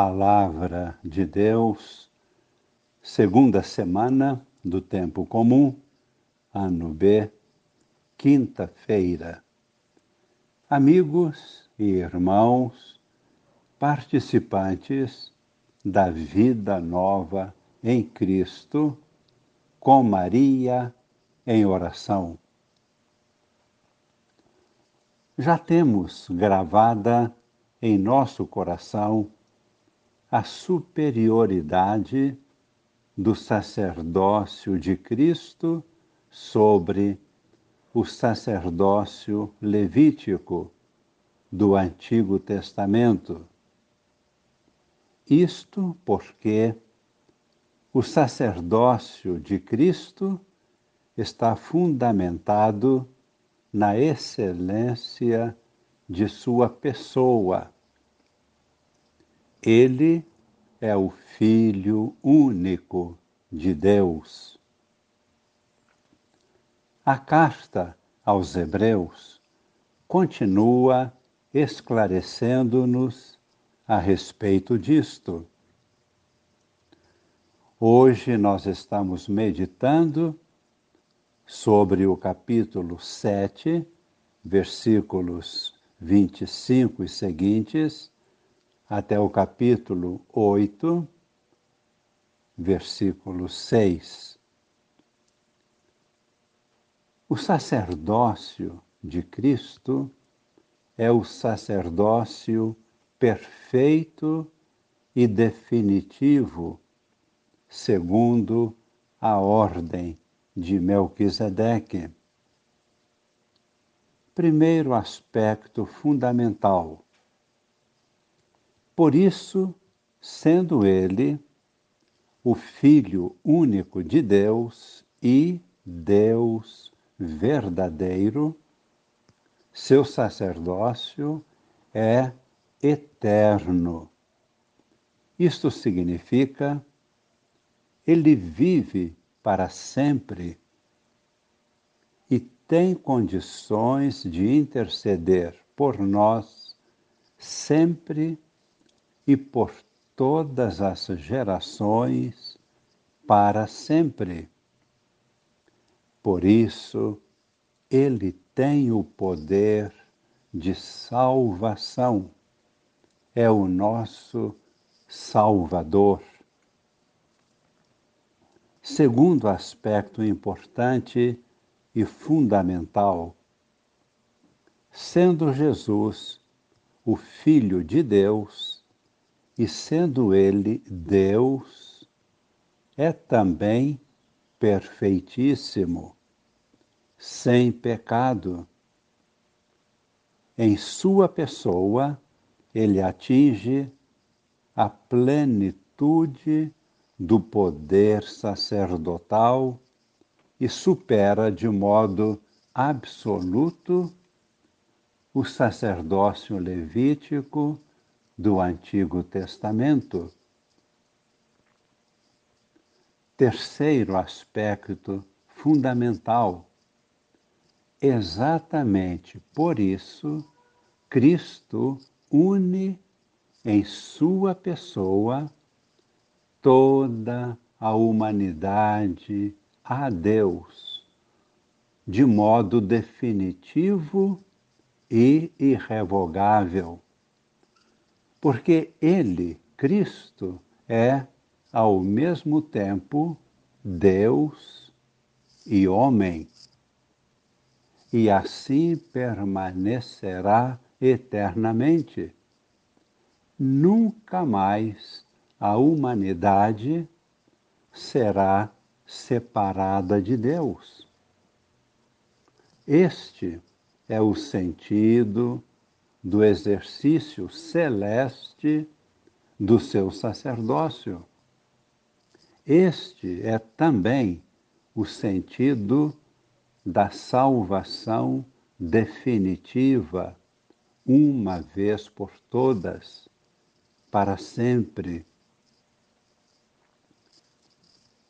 Palavra de Deus, segunda semana do tempo comum, ano B, quinta-feira. Amigos e irmãos, participantes da vida nova em Cristo, com Maria em oração. Já temos gravada em nosso coração a superioridade do sacerdócio de Cristo sobre o sacerdócio levítico do Antigo Testamento. Isto porque o sacerdócio de Cristo está fundamentado na excelência de sua pessoa ele é o Filho único de Deus. A carta aos Hebreus continua esclarecendo-nos a respeito disto. Hoje nós estamos meditando sobre o capítulo 7, versículos 25 e seguintes até o capítulo 8, versículo 6. O sacerdócio de Cristo é o sacerdócio perfeito e definitivo, segundo a ordem de Melquisedeque. Primeiro aspecto fundamental por isso, sendo ele o Filho único de Deus e Deus verdadeiro, seu sacerdócio é eterno. Isto significa ele vive para sempre e tem condições de interceder por nós sempre e por todas as gerações para sempre. Por isso, ele tem o poder de salvação. É o nosso Salvador. Segundo aspecto importante e fundamental, sendo Jesus o Filho de Deus, e sendo ele Deus, é também perfeitíssimo, sem pecado. Em sua pessoa, ele atinge a plenitude do poder sacerdotal e supera de modo absoluto o sacerdócio levítico do Antigo Testamento. Terceiro aspecto fundamental. Exatamente por isso, Cristo une em sua pessoa toda a humanidade a Deus, de modo definitivo e irrevogável porque Ele, Cristo, é ao mesmo tempo Deus e homem, e assim permanecerá eternamente. Nunca mais a humanidade será separada de Deus. Este é o sentido do exercício celeste do seu sacerdócio. Este é também o sentido da salvação definitiva, uma vez por todas, para sempre.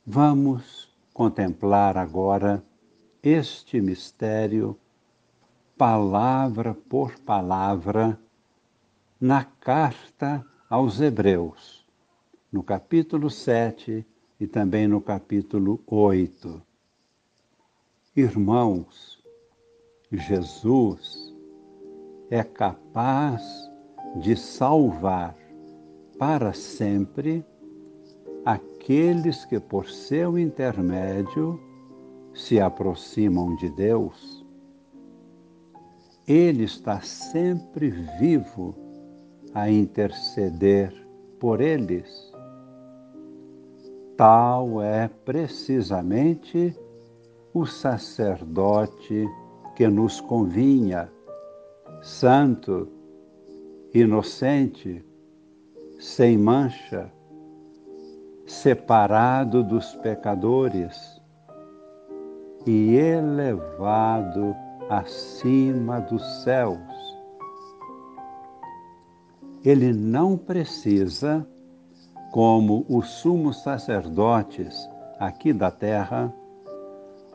Vamos contemplar agora este mistério palavra por palavra, na carta aos Hebreus, no capítulo 7 e também no capítulo 8. Irmãos, Jesus é capaz de salvar para sempre aqueles que, por seu intermédio, se aproximam de Deus. Ele está sempre vivo a interceder por eles. Tal é precisamente o sacerdote que nos convinha, santo, inocente, sem mancha, separado dos pecadores e elevado acima dos céus. Ele não precisa, como os sumos sacerdotes aqui da terra,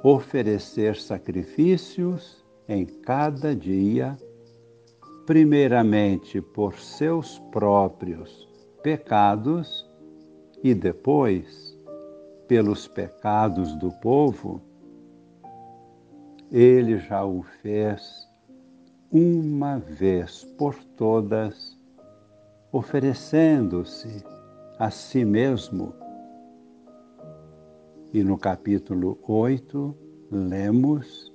oferecer sacrifícios em cada dia, primeiramente por seus próprios pecados e depois pelos pecados do povo, ele já o fez uma vez por todas, oferecendo-se a si mesmo. E no capítulo 8, lemos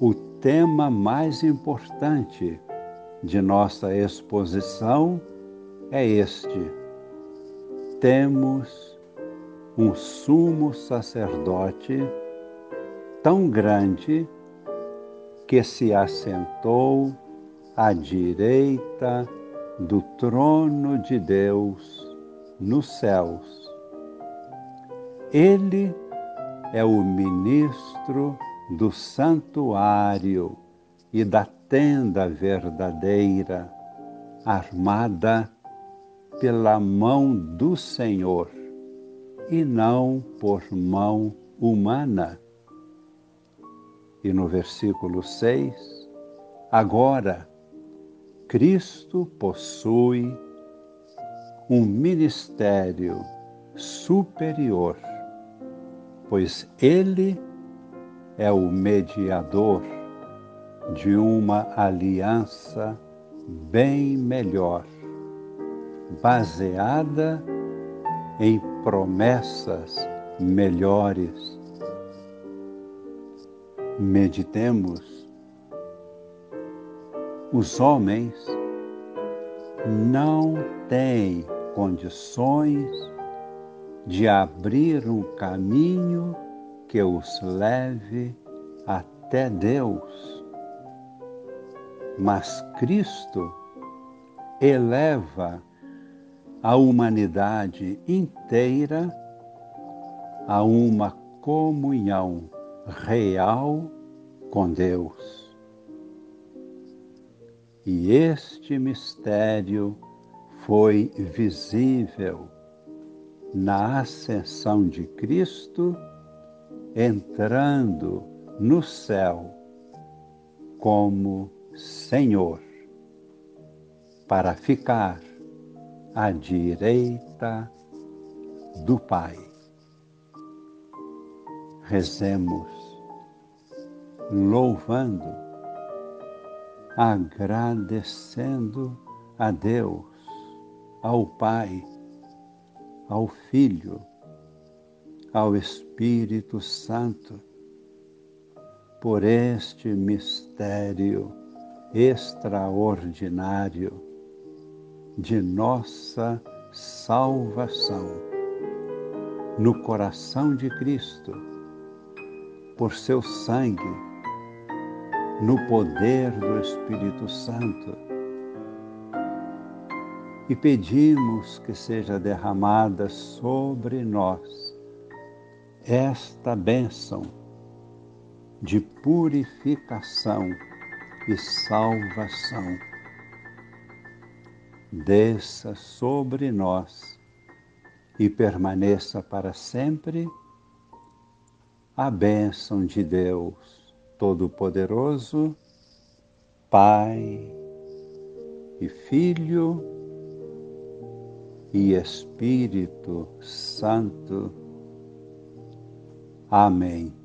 o tema mais importante de nossa exposição é este temos um sumo sacerdote tão grande que se assentou à direita do trono de Deus nos céus. Ele é o ministro do santuário e da tenda verdadeira, armada pela mão do Senhor e não por mão humana. E no versículo 6, agora Cristo possui um ministério superior, pois Ele é o mediador de uma aliança bem melhor baseada em promessas melhores. Meditemos. Os homens não têm condições de abrir um caminho que os leve até Deus. Mas Cristo eleva a humanidade inteira a uma comunhão real com Deus. E este mistério foi visível na ascensão de Cristo, entrando no céu como Senhor, para ficar à direita do Pai. Rezemos, louvando, agradecendo a Deus, ao Pai, ao Filho, ao Espírito Santo, por este mistério extraordinário de nossa salvação. No coração de Cristo, por seu sangue, no poder do Espírito Santo. E pedimos que seja derramada sobre nós esta bênção de purificação e salvação desça sobre nós e permaneça para sempre a bênção de Deus Todo-Poderoso, Pai e Filho e Espírito Santo. Amém.